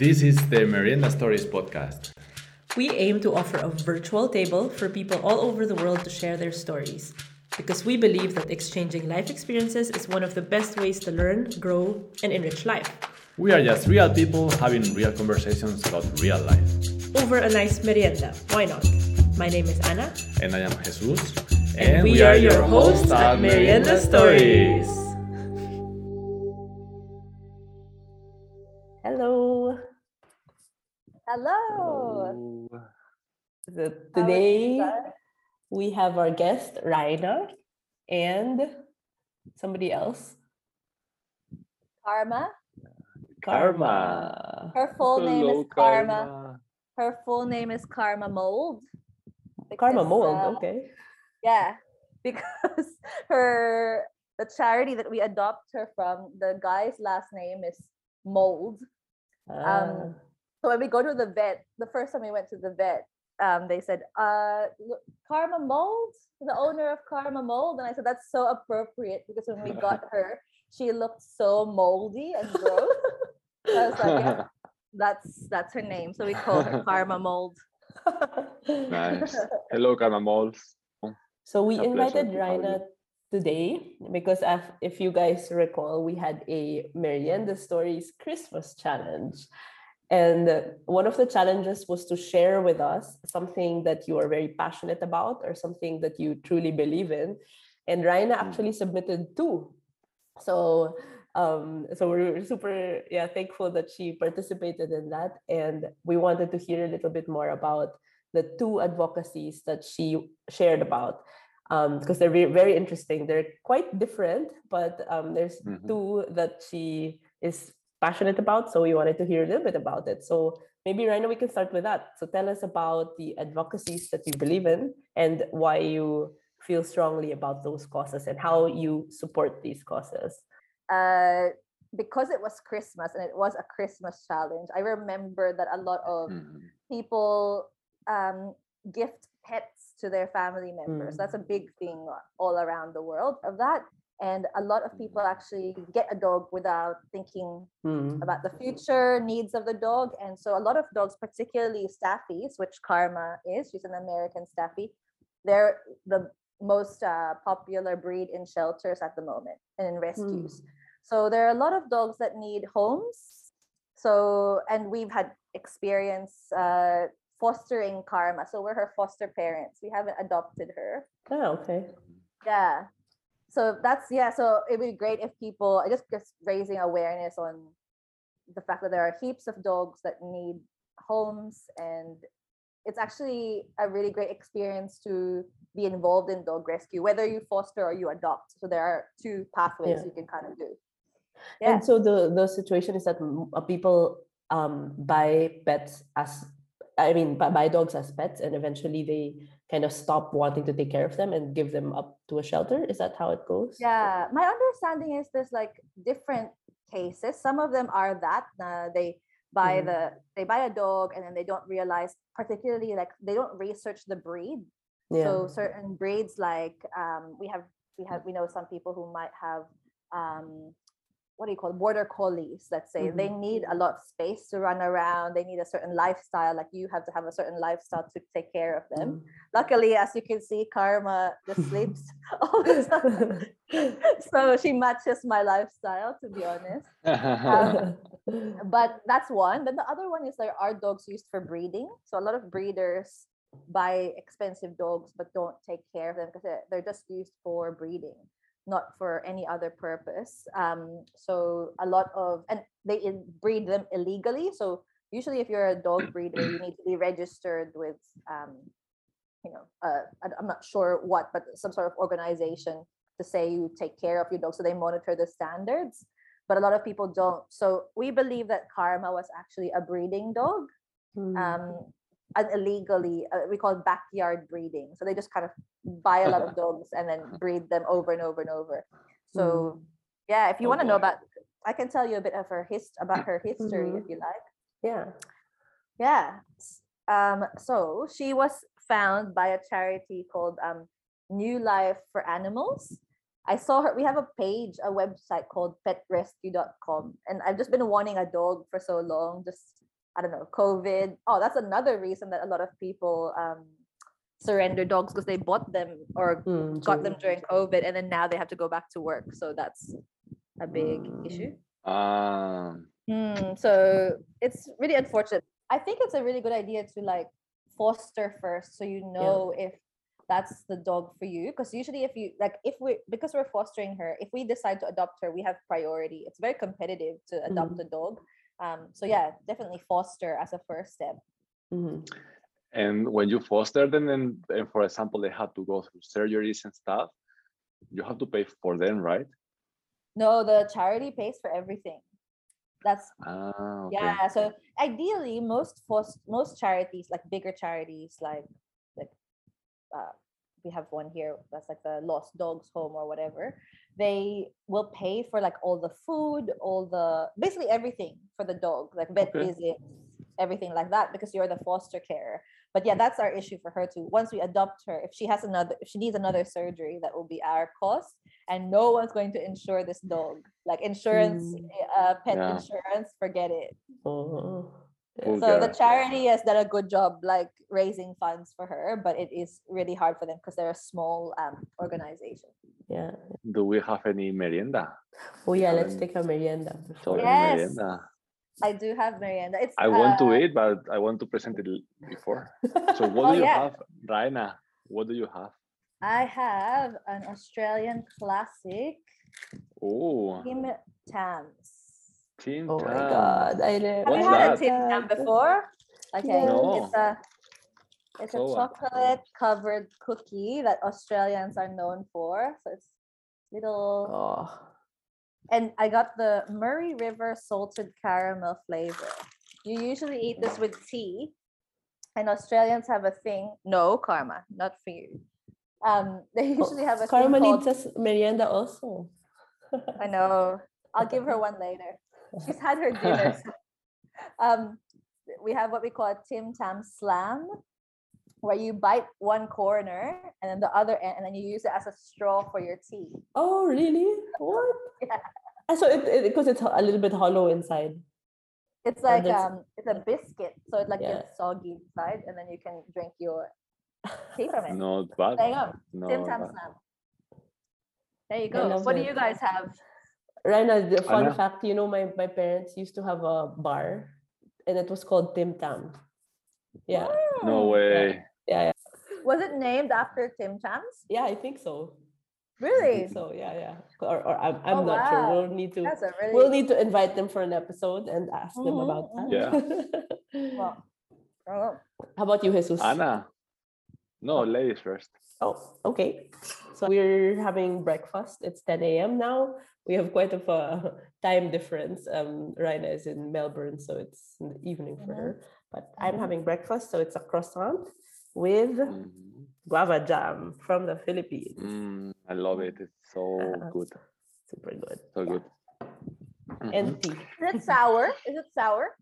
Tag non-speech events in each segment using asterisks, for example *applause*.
This is the Merienda Stories podcast. We aim to offer a virtual table for people all over the world to share their stories because we believe that exchanging life experiences is one of the best ways to learn, grow, and enrich life. We are just real people having real conversations about real life. Over a nice merienda, why not? My name is Ana. And I am Jesus. And, and we, we, are, your hosts at Merienda Stories. Hello. So today we have our guest Raina and somebody else. Karma. Karma. Her full Hello, name is Karma. Karma. Her full name is Karma Mold. Because, Karma Mold, uh, okay. Yeah, *laughs* because her the charity that we adopt her from, the guy's last name is Mold. Um, ah. So when we go to the vet, the first time we went to the vet, um, they said, uh, Karma Mold, the owner of Karma Mold. And I said, that's so appropriate because when we got *laughs* her, she looked so moldy and gross. *laughs* I was like, yeah, that's that's her name. So we call her Karma *laughs* Mold. nice. Hello, Karma Mold. So we invited Raina today because if you guys recall, we had a Merienda Stories Christmas challenge. And one of the challenges was to share with us something that you are very passionate about or something that you truly believe in. And Raina hmm. actually submitted two. So um, so we're super yeah thankful that she participated in that. And we wanted to hear a little bit more about the two advocacies that she shared about because um, they're very, very interesting. They're quite different, but um, there's mm-hmm. two that she is passionate about. So we wanted to hear a little bit about it. So maybe Raina, we can start with that. So tell us about the advocacies that you believe in and why you feel strongly about those causes and how you support these causes. Uh, because it was Christmas and it was a Christmas challenge, I remember that a lot of mm-hmm. people um, gift pets to their family members. Mm. That's a big thing all around the world of that and a lot of people actually get a dog without thinking mm. about the future needs of the dog. And so a lot of dogs particularly staffies which karma is she's an american staffy they're the most uh, popular breed in shelters at the moment and in rescues. Mm. so there are a lot of dogs that need homes. So and we've had experience uh, fostering karma. So we're her foster parents. We haven't adopted her. Oh okay. Yeah so that's yeah so it would be great if people just just raising awareness on the fact that there are heaps of dogs that need homes and it's actually a really great experience to be involved in dog rescue whether you foster or you adopt so there are two pathways yeah. you can kind of do yeah. and so the the situation is that uh, people um, buy pets as i mean buy dogs as pets and eventually they kind of stop wanting to take care of them and give them up to a shelter is that how it goes yeah my understanding is there's like different cases some of them are that uh, they buy mm-hmm. the they buy a dog and then they don't realize particularly like they don't research the breed yeah. so certain breeds like um, we have we have we know some people who might have um, what do you call it, border collies let's say. Mm-hmm. they need a lot of space to run around. They need a certain lifestyle like you have to have a certain lifestyle to take care of them. Mm-hmm. luckily as you can see karma just *laughs* sleeps *laughs* all the time. *laughs* So she matches my lifestyle to be honest. Um, but that's one. Then the other one is there are dogs used for breeding. So a lot of breeders buy expensive dogs but don't take care of them because they're, they're just used for breeding not for any other purpose. Um, so a lot of and they breed them illegally. So usually, if you're a dog *clears throat* breeder, you need to be registered with, um, you know, uh, I'm not sure what, but some sort of organization to say you take care of your dog. So they monitor the standards. But a lot of people don't. So we believe that Karma was actually a breeding dog. Mm. Um, and illegally uh, we call it backyard breeding so they just kind of buy a lot of *laughs* dogs and then breed them over and over and over so mm. yeah if you oh, want to know about i can tell you a bit of her hist about her *clears throat* history mm-hmm. if you like yeah yeah um so she was found by a charity called um new life for animals I saw her. We have a page, a website called petrescue.com. And I've just been wanting a dog for so long, just I don't know, COVID. Oh, that's another reason that a lot of people um, surrender dogs because they bought them or Mm, got them during COVID, and then now they have to go back to work. So that's a big Mm. issue. Um, Hmm, so it's really unfortunate. I think it's a really good idea to like foster first, so you know if that's the dog for you. Because usually, if you like, if we because we're fostering her, if we decide to adopt her, we have priority. It's very competitive to adopt a dog. Um, so yeah, definitely foster as a first step. Mhm. and when you foster them, and, and for example, they have to go through surgeries and stuff, you have to pay for them, right? No, the charity pays for everything. That's Ah, okay. yeah so ideally most most most charities like bigger charities like like uh, we have one here that's like the lost dogs home or whatever they will pay for like all the food all the basically everything for the dog like vet Okay. visits everything like that because you're the foster care but yeah that's our issue for her too once we adopt her if she has another if she needs another surgery that will be our cost and no one's going to insure this dog like insurance Mm. uh, pet Yeah. insurance forget it Oh. Cool so the girl. charity has done a good job like raising funds for her but it is really hard for them because they're a small um, organization Yeah. Do we have any merienda? Oh yeah, let's take a merienda So before. any Yes. merienda? i do have merienda it's I want to uh, eat, but I want to present it before. So *laughs* what Oh, do you yeah. have, Raina? What do you have? i have an australian classic Oh, tim tams Tim Oh my god, I never have you What's had a that? tim tam before okay No. it's a it's a So what? chocolate covered cookie that australians are known for so it's little Oh, and I got the Murray River salted caramel flavor. You usually eat this with tea, and Australians have a thing. No, Karma, not for you. Um, they usually have a Karma thing called. needs us merienda also. I know. I'll give her *laughs* one later. She's had her dinner. *laughs* *laughs* um, we have what we call a Tim Tam Slam, where you bite one corner and then the other end, and then you use it as a straw for your tea. Oh really? What? Yeah. Ah, So it because it's a little bit hollow inside. It's like that's- um, it's a biscuit, so it like Yeah. gets soggy inside, and then you can drink your *laughs* tea from it. Not bad. There you go, No Tim Tam bad. Slam. There you go. What do you guys have? Raina, the fun Ana? fact, you know, my, my parents used to have a bar and it was called Tim Tam. Yeah. No Mm. way. Yeah, yeah. Was it named after Tim Tams? Yeah, I think so. I Really? think so, yeah, yeah. Or, or I'm, I'm Oh, not sure. wow. We'll need to That's a really we'll need to invite them for an episode and ask them Mhm, about that. Yeah. *laughs* well. Oh, How about you, Jesus? Ana. No, ladies first. Oh, okay. So we're having breakfast. It's 10 a.m. now. We have quite of a *laughs* time difference. Um, Raina is in Melbourne, so it's in the evening for Mhm. her. But I'm Mhm. having breakfast, so it's a croissant with Mhm. guava jam from the Philippines. Mm, I love it. It's so Uh, good. Super good. So yeah. good. And Mhm. tea. is it sour? Is it sour?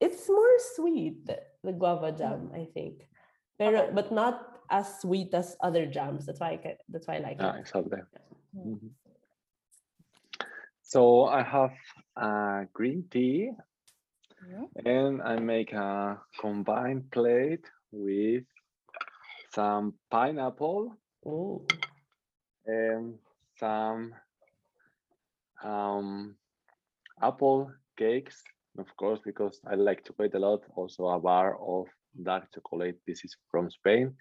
It's more sweet, the guava jam, I think. Pero, Okay. but not as sweet as other jams. That's why I that's why I like Yeah, it. exactly. Mm. Mhm. So I have uh, green tea Mhm. and I make a combined plate with some pineapple Oh, and some um, apple cakes, of course, because I like chocolate a lot. Also, a bar of dark chocolate. This is from Spain,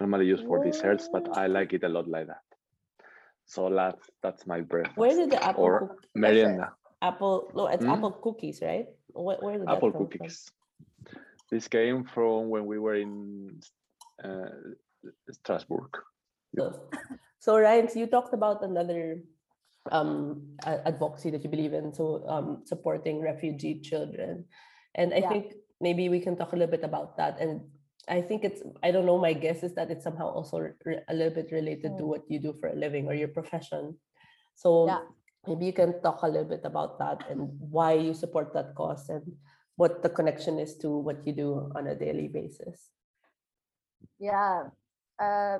normally used for desserts, but I like it a lot like that. So that's that's my breakfast. where did the apple or cook- merienda? apple? No, it's Hmm? apple cookies, right? Where, where did that Apple come from? cookies. This came from when we were in uh, Strasbourg. So, so Raina, so you talked about another um advocacy that you believe in, so um supporting refugee children, and I Yeah. think maybe we can talk a little bit about that. And I think it's I don't know. My guess is that it's somehow also re- a little bit related to Mm. what you do for a living or your profession. So Yeah. maybe you can talk a little bit about that and why you support that cause and what the connection is to what you do on a daily basis. Yeah, uh,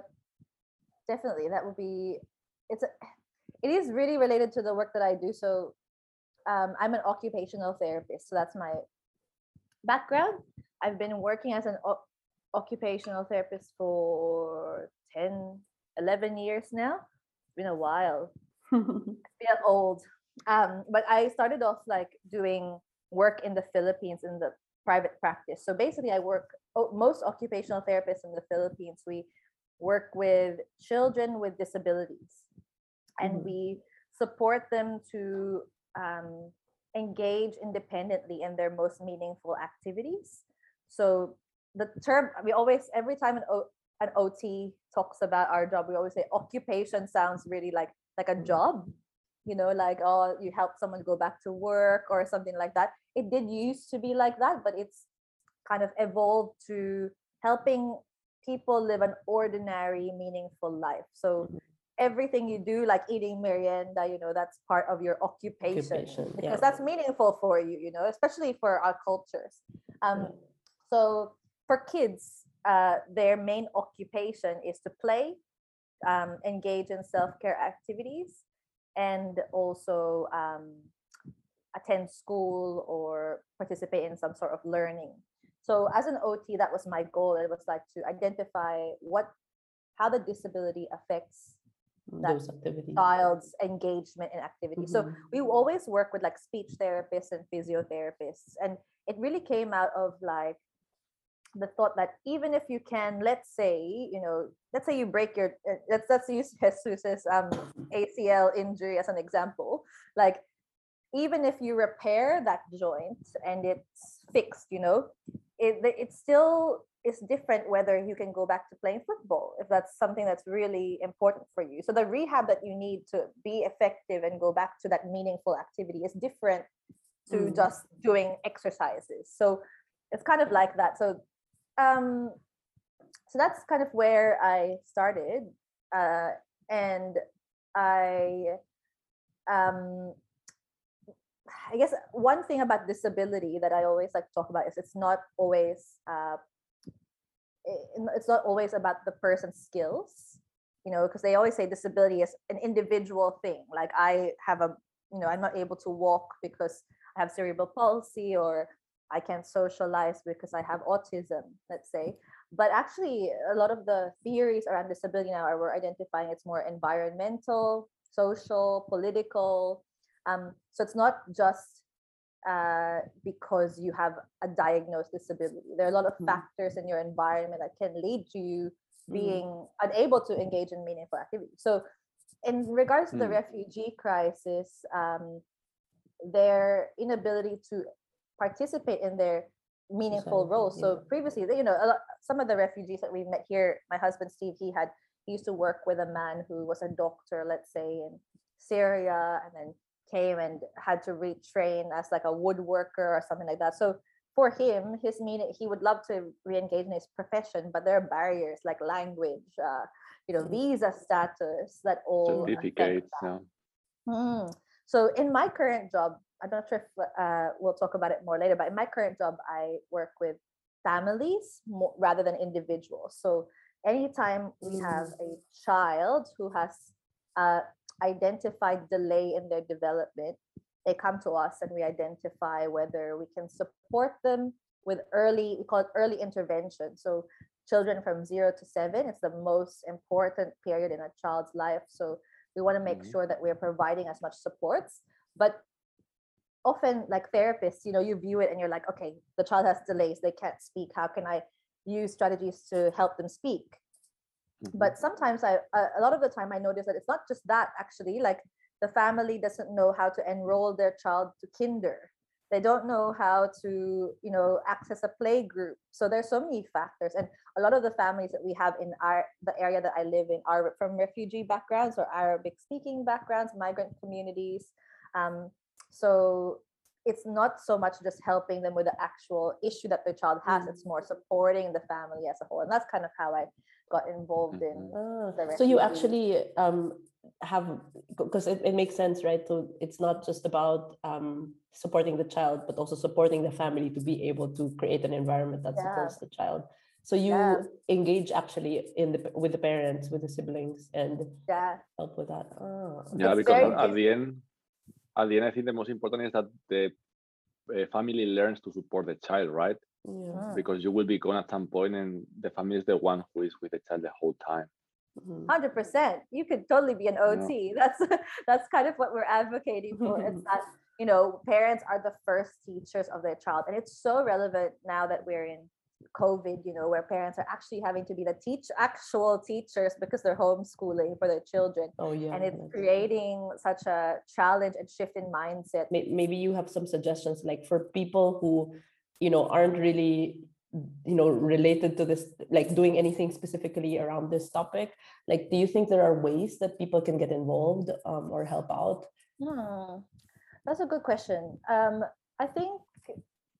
definitely. That would be. It's a. It is really related to the work that I do. So, um, I'm an occupational therapist. So that's my background. I've been working as an occupational therapist for 10, 11 years now. It's been a while. *laughs* feel old. Um, but I started off like doing work in the Philippines in the private practice. So basically, I work most occupational therapists in the Philippines. We work with children with disabilities, and mm-hmm. we support them to um, engage independently in their most meaningful activities. So the term we always every time an, o, an OT talks about our job, we always say occupation sounds really like like a job. You know like oh you help someone go back to work or something like that. It did used to be like that but it's kind of evolved to helping people live an ordinary meaningful life. So mm-hmm. everything you do like eating merienda you know that's part of your occupation, occupation because yeah. that's meaningful for you you know especially for our cultures. Um so for kids uh their main occupation is to play um, engage in self-care activities and also um, attend school or participate in some sort of learning. So as an OT, that was my goal. It was like to identify what how the disability affects that child's engagement in activity. Mm-hmm. So we always work with like speech therapists and physiotherapists. And it really came out of like the thought that even if you can, let's say, you know, let's say you break your, uh, let's let's use *laughs* Jesus's um, ACL injury as an example. Like, even if you repair that joint and it's fixed, you know, it it still is different whether you can go back to playing football if that's something that's really important for you. So the rehab that you need to be effective and go back to that meaningful activity is different to mm. just doing exercises. So it's kind of like that. So um, so that's kind of where I started, uh, and I, um, I guess one thing about disability that I always like to talk about is it's not always uh, it's not always about the person's skills you know because they always say disability is an individual thing like i have a you know i'm not able to walk because i have cerebral palsy or I can't socialize because I have autism, let's say. But actually, a lot of the theories around disability now are we're identifying it's more environmental, social, political. Um, so it's not just uh, because you have a diagnosed disability. There are a lot of mm. factors in your environment that can lead to you mm. being mm. unable to engage in meaningful activity. So, in regards to mm. the refugee crisis, um, their inability to participate in their meaningful roles. So previously, you know, lot, some of the refugees that we've met here, my husband Steve, he had he used to work with a man who was a doctor, let's say in Syria, and then came and had to retrain as like a woodworker or something like that. So for him, his meaning he would love to re-engage in his profession, but there are barriers like language, uh, you know, visa status that all certificates. Yeah. Mm. So in my current job, I'm not sure if uh, we'll talk about it more later, but in my current job, I work with families more, rather than individuals. So anytime we have a child who has uh, identified delay in their development, they come to us and we identify whether we can support them with early, we call it early intervention. So children from zero to seven, it's the most important period in a child's life. So we want to make mm-hmm. sure that we're providing as much supports. But often like therapists you know you view it and you're like okay the child has delays they can't speak how can i use strategies to help them speak? Mm-hmm. but sometimes i a lot of the time i notice that it's not just that actually like the family doesn't know how to enroll their child to kinder. They don't know how to you know access a play group. So there's so many factors and a lot of the families that we have in our the area that i live in are from refugee backgrounds or arabic speaking backgrounds migrant communities um, so it's not so much just helping them with the actual issue that the child has, it's more supporting the family as a whole. And that's kind of how I got involved in oh, so you actually um, have because it, it makes sense right so it's not just about um, supporting the child but also supporting the family to be able to create an environment that yeah. supports the child so you yeah. engage actually in the with the parents with the siblings and yeah help with that oh. yeah it's because at the end at the end, I think the most important is that the a family learns to support the child, right? Yeah. Because you will be gone at some point, and the family is the one who is with the child the whole time. Mhm. Hundred percent. You could totally be an OT. *laughs* That's that's kind of what we're advocating for. It's *laughs* that you know parents are the first teachers of their child, and it's so relevant now that we're in COVID. You know, where parents are actually having to be the teach actual teachers because they're homeschooling for their children, Oh yeah. and it's creating such a challenge and shift in mindset. Maybe you have some suggestions like for people who you know aren't really you know related to this like doing anything specifically around this topic like do you think there are ways that people can get involved um, or help out Hmm. That's a good question. Um, I think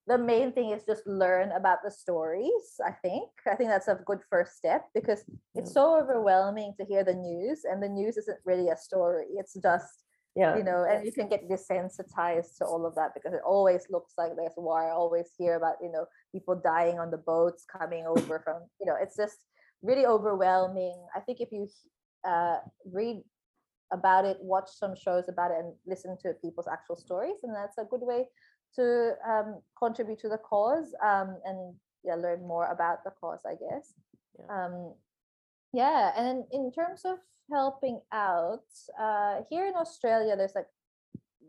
the main thing is just learn about the stories. I think. I think that's a good first step because it's so overwhelming to hear the news, and the news isn't really a story. It's just yeah you know, and you can get desensitized to all of that because it always looks like there's war. I always hear about you know people dying on the boats coming over from you know. It's just really overwhelming. I think if you uh, read about it, watch some shows about it, and listen to people's actual stories, and that's a good way to um, contribute to the cause um, and yeah, learn more about the cause, I guess. Yeah. Um, yeah, and in terms of helping out, uh, here in Australia, there's like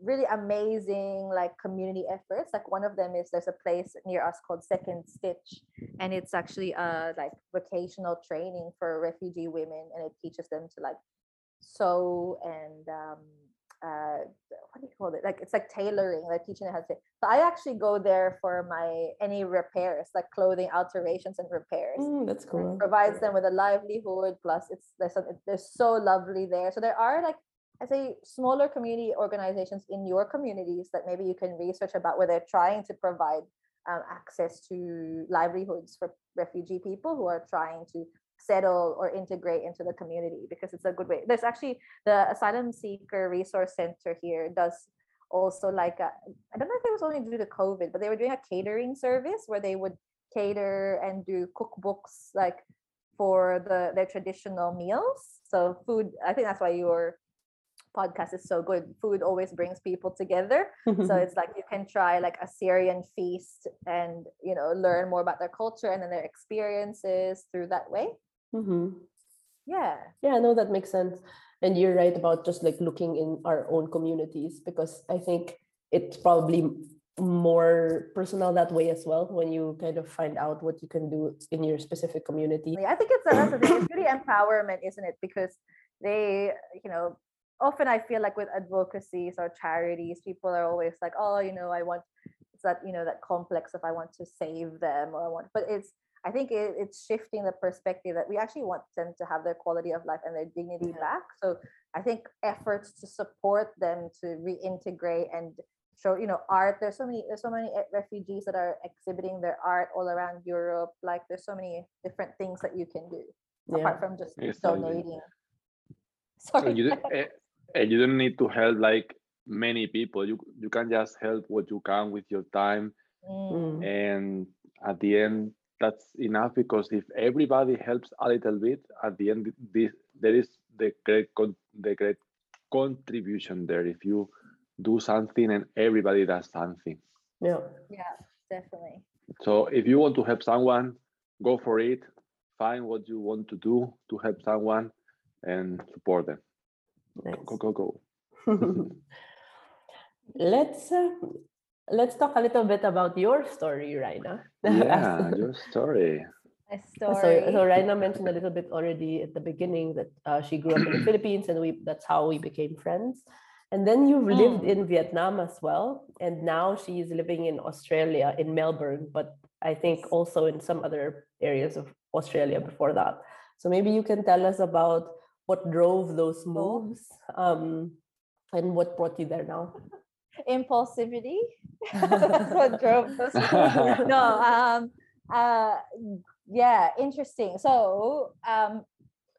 really amazing like community efforts. Like one of them is there's a place near us called Second Stitch, and it's actually uh like vocational training for refugee women, and it teaches them to like sew and um uh what do you call it? Like it's like tailoring like teaching how to so i actually go there for my any repairs like clothing alterations and repairs. Mm, that's cool. provides them with a livelihood plus it's there's some, they're so lovely there. So there are like i say smaller community organizations in your communities that maybe you can research about where they're trying to provide um, access to livelihoods for refugee people who are trying to settle or integrate into the community because it's a good way there's actually the asylum seeker resource center here does also like I I don't know if it was only due to COVID, but they were doing a catering service where they would cater and do cookbooks like for the their traditional meals. So food, I think that's why your podcast is so good. Food always brings people together. So *laughs* it's like you can try like a Syrian feast and you know learn more about their culture and then their experiences through that way. Mhm. Yeah. Yeah, no, that makes sense. And you're right about just like looking in our own communities because I think it's probably more personal that way as well when you kind of find out what you can do in your specific community. I think it's the thing. It's really empowerment, isn't it? Because they, you know, often I feel like with advocacies or charities, people are always like, oh, you know, I want it's that you know that complex if I want to save them or I want, but it's I think it, it's shifting the perspective that we actually want them to have their quality of life and their dignity Yeah. back. So I think efforts to support them to reintegrate and show you know art there's so many there's so many eh, refugees that are exhibiting their art all around europe like there's so many different things that you can do Yeah. apart from just Exactly. donating *laughs* So sorry you, don't- *laughs* eh, and you don't need to help like many people. You you can just help what you can with your time, Mm, Mm. and at the end, that's enough because if everybody helps a little bit, at the end, this there is the great con- the great contribution there. If you do something and everybody does something. Yeah. yeah definitely So if you want to help someone, go for it. Find what you want to do to help someone and support them. Nice. Go go go. *laughs* let's uh, let's talk a little bit about your story, Raina. Yeah, *laughs* your story. my So, story so Raina mentioned a little bit already at the beginning that uh, she grew up in the *clears throat* Philippines and we that's how we became friends. And then you've lived Mm. in Vietnam as well. And now she's living in Australia, in Melbourne, but I think also in some other areas of Australia before that. So maybe you can tell us about what drove those moves um, and what brought you there now. impulsivity that's *laughs* what drove us? *laughs* No um uh yeah interesting. So um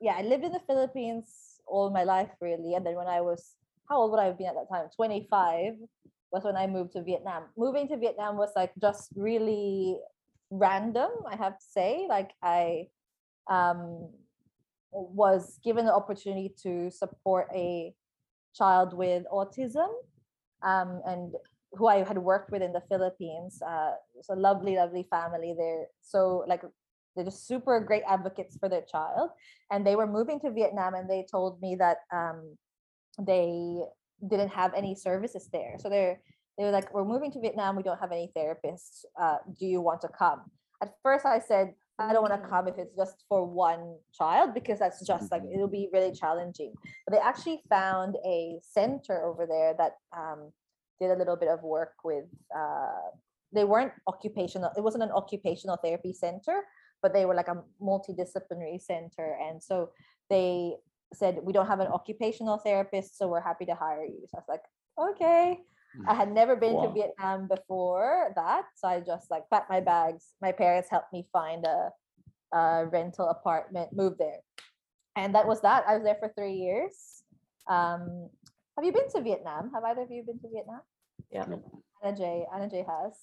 yeah i lived in the philippines all my life really and then when i was how old would i have been at that time? 25 was when i moved to vietnam. Moving to vietnam was like just really random i have to say. Like i um was given the opportunity to support a child with autism um, and who I had worked with in the Philippines. Uh, it's a lovely, lovely family. They're so like they're just super great advocates for their child, and they were moving to Vietnam, and they told me that um, they didn't have any services there. So they're they were like, "We're moving to Vietnam. We don't have any therapists. Uh, do you want to come?" At first, I said, I don't want to mm. come if it's just for one child because that's just like mm-hmm. it'll be really challenging. But they actually found a center over there that um, did a little bit of work with. Uh, they weren't occupational. It wasn't an occupational therapy center, but they were like a multidisciplinary center, and so they said we don't have an occupational therapist, so we're happy to hire you. So I was like, okay. I had never been wow. to Vietnam before that. So I just like packed my bags. My parents helped me find a, a rental apartment, move there. And that was that. I was there for three years. Um, have you been to Vietnam? Have either of you been to Vietnam? Yeah. Ana J. Ana J has.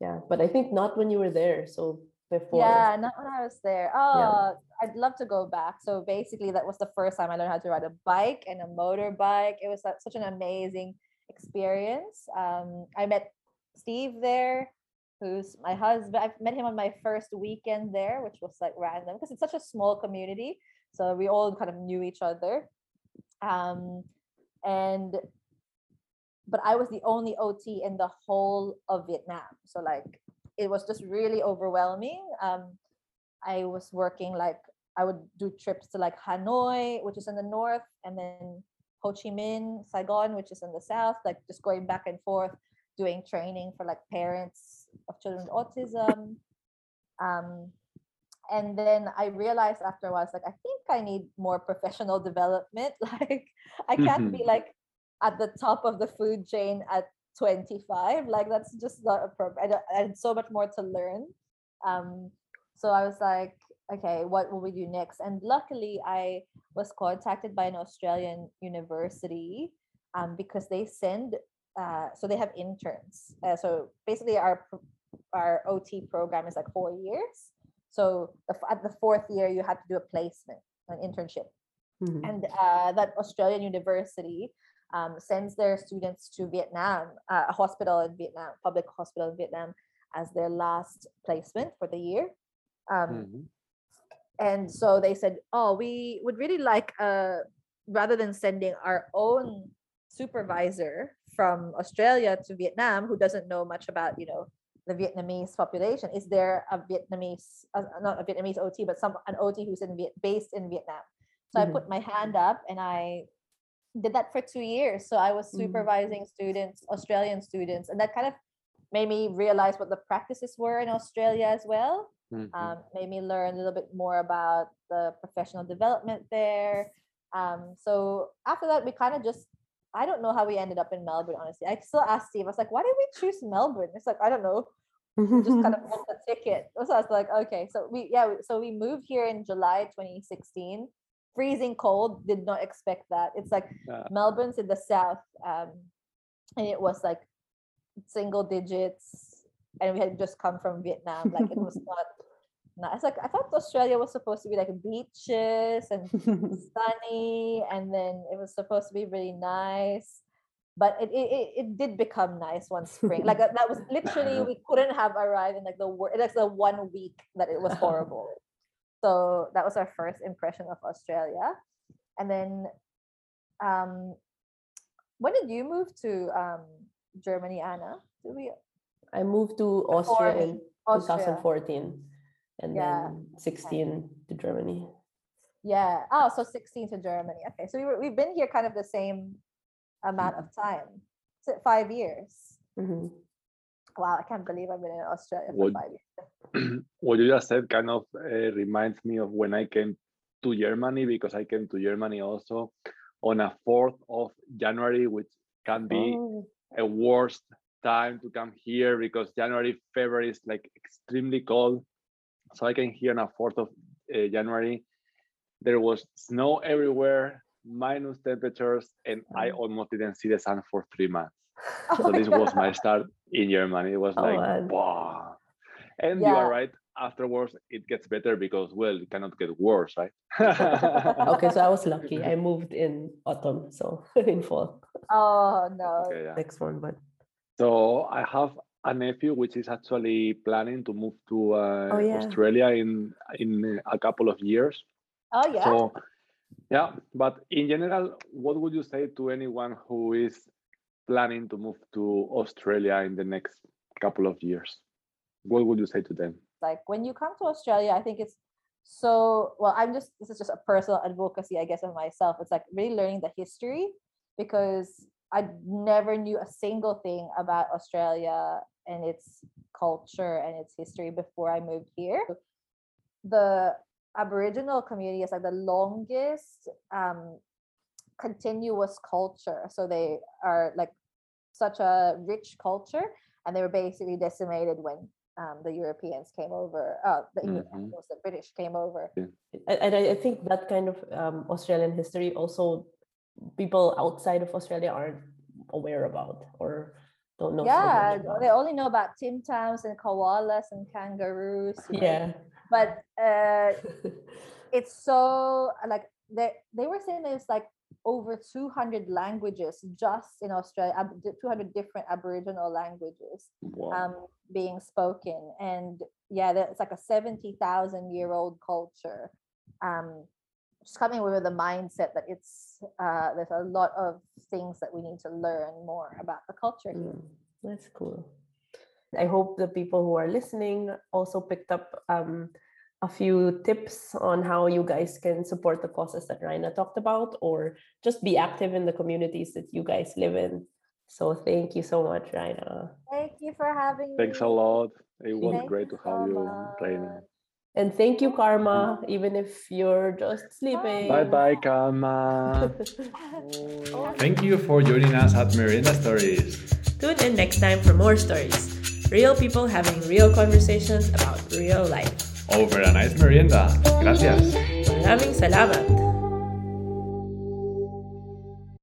Yeah, but I think not when you were there. So before. Yeah, not when I was there. Oh, yeah. I'd love to go back. So basically, that was the first time I learned how to ride a bike and a motorbike. It was such an amazing experience. Um, I met Steve there, who's my husband. I met him on my first weekend there, which was like random because it's such a small community. So we all kind of knew each other. Um, and but I was the only OT in the whole of Vietnam. So like it was just really overwhelming. Um, I was working like I would do trips to like Hanoi, which is in the north, and then Ho Chi Minh, Saigon, which is in the south, like just going back and forth, doing training for like parents of children with autism. Um, and then I realized after a afterwards, like, I think I need more professional development. *laughs* Like, I can't be like at the top of the food chain at 25. Like, that's just not appropriate. I, I had so much more to learn. Um, so I was like, okay, what will we do next? And luckily, I was contacted by an Australian university um, because they send, uh, so they have interns. Uh, so basically, our our OT program is like four years. So at the fourth year, you had to do a placement, an internship. Mm-hmm. And uh, that Australian university um, sends their students to Vietnam, uh, a hospital in Vietnam, public hospital in Vietnam, as their last placement for the year. Um, mm-hmm and so they said oh we would really like uh rather than sending our own supervisor from australia to vietnam who doesn't know much about you know the vietnamese population is there a vietnamese uh, not a vietnamese ot but some an ot who's in Viet, based in vietnam so mm-hmm. i put my hand up and i did that for two years so i was mm-hmm. supervising mm-hmm. students australian students and that kind of made me realize what the practices were in australia as well mm-hmm. um, made me learn a little bit more about the professional development there. Um, so after that, we kind of just I don't know how we ended up in Melbourne. Honestly, I still ask Steve. I was like, "Why did we choose Melbourne?" It's like I don't know. We just kind of *laughs* booked the ticket. So I was like, "Okay." So we yeah. So we moved here in July 2016. Freezing cold. Did not expect that. It's like yeah. Melbourne's in the south, um, and it was like single digits and we had just come from Vietnam. Like it was *laughs* not nice. Like I thought Australia was supposed to be like beaches and *laughs* sunny, and then it was supposed to be really nice. But it, it, it did become nice one spring. Like that was *laughs* literally *laughs* we couldn't have arrived in like the like the one week that it was horrible. so that was our first impression of Australia, and then um, when did you move to um, Germany, Ana? Did we I moved to Austria in Austria. 2014 and yeah. then 16 to Germany. Yeah. Oh, so 16 to Germany. Okay. So we were, we've been here kind of the same amount of time. Is it five years? Mm-hmm. Wow, I can't believe I've been in Australia for what, five years. *clears throat* what you just said kind of uh, reminds me of when I came to Germany because I came to Germany also on a 4th of January, which can be oh. a worst time to come here because January, February is like extremely cold. So I came here on a 4th of uh, January. There was snow everywhere, minus temperatures, and I mm. almost didn't see the sun for three months. Oh *laughs* so this God. was my start in Germany. It was oh, like, man. wow. And yeah. you are right. Afterwards, it gets better because, well, it cannot get worse, right? *laughs* okay, so I was lucky. *laughs* I moved in autumn, so in fall. Oh, no. Okay, yeah. Next one, but So I have a nephew which is actually planning to move to uh, Oh, yeah. Australia in in a couple of years. Oh yeah. So yeah, but in general, what would you say to anyone who is planning to move to Australia in the next couple of years? What would you say to them? like when you come to Australia, I think it's so well. I'm just this is just a personal advocacy, I guess, of myself. It's like really learning the history because I never knew a single thing about Australia and its culture and its history before I moved here. The Aboriginal community is like the longest um, continuous culture. So they are like such a rich culture, and they were basically decimated when um, the Europeans came over. Uh, the English, Mhm. the British came over. And and I I think that kind of um, Australian history also people outside of Australia aren't aware about or don't know. so yeah, about. they only know about Tim Tams and koalas and kangaroos. right? yeah. but uh, *laughs* it's so like they they were saying there's like over 200 languages just in Australia, 200 different Aboriginal languages Wow. um, being spoken, and yeah, that's like a 70,000 year old culture. Um, just coming with the mindset that it's uh, there's a lot of things that we need to learn more about the culture here. Mm, that's cool. I hope the people who are listening also picked up um, a few tips on how you guys can support the causes that Raina talked about or just be active in the communities that you guys live in. So thank you so much, Raina. Thank you for having Thanks me. Thanks a lot. It was Thank great to have so you, much. Raina. And thank you, Karma, mm-hmm. even if you're just sleeping. Bye bye, Karma. Thank you for joining us at Merienda Stories. Tune in next time for more stories. Real people having real conversations about real life. Over a nice merienda. Gracias. Maraming salamat.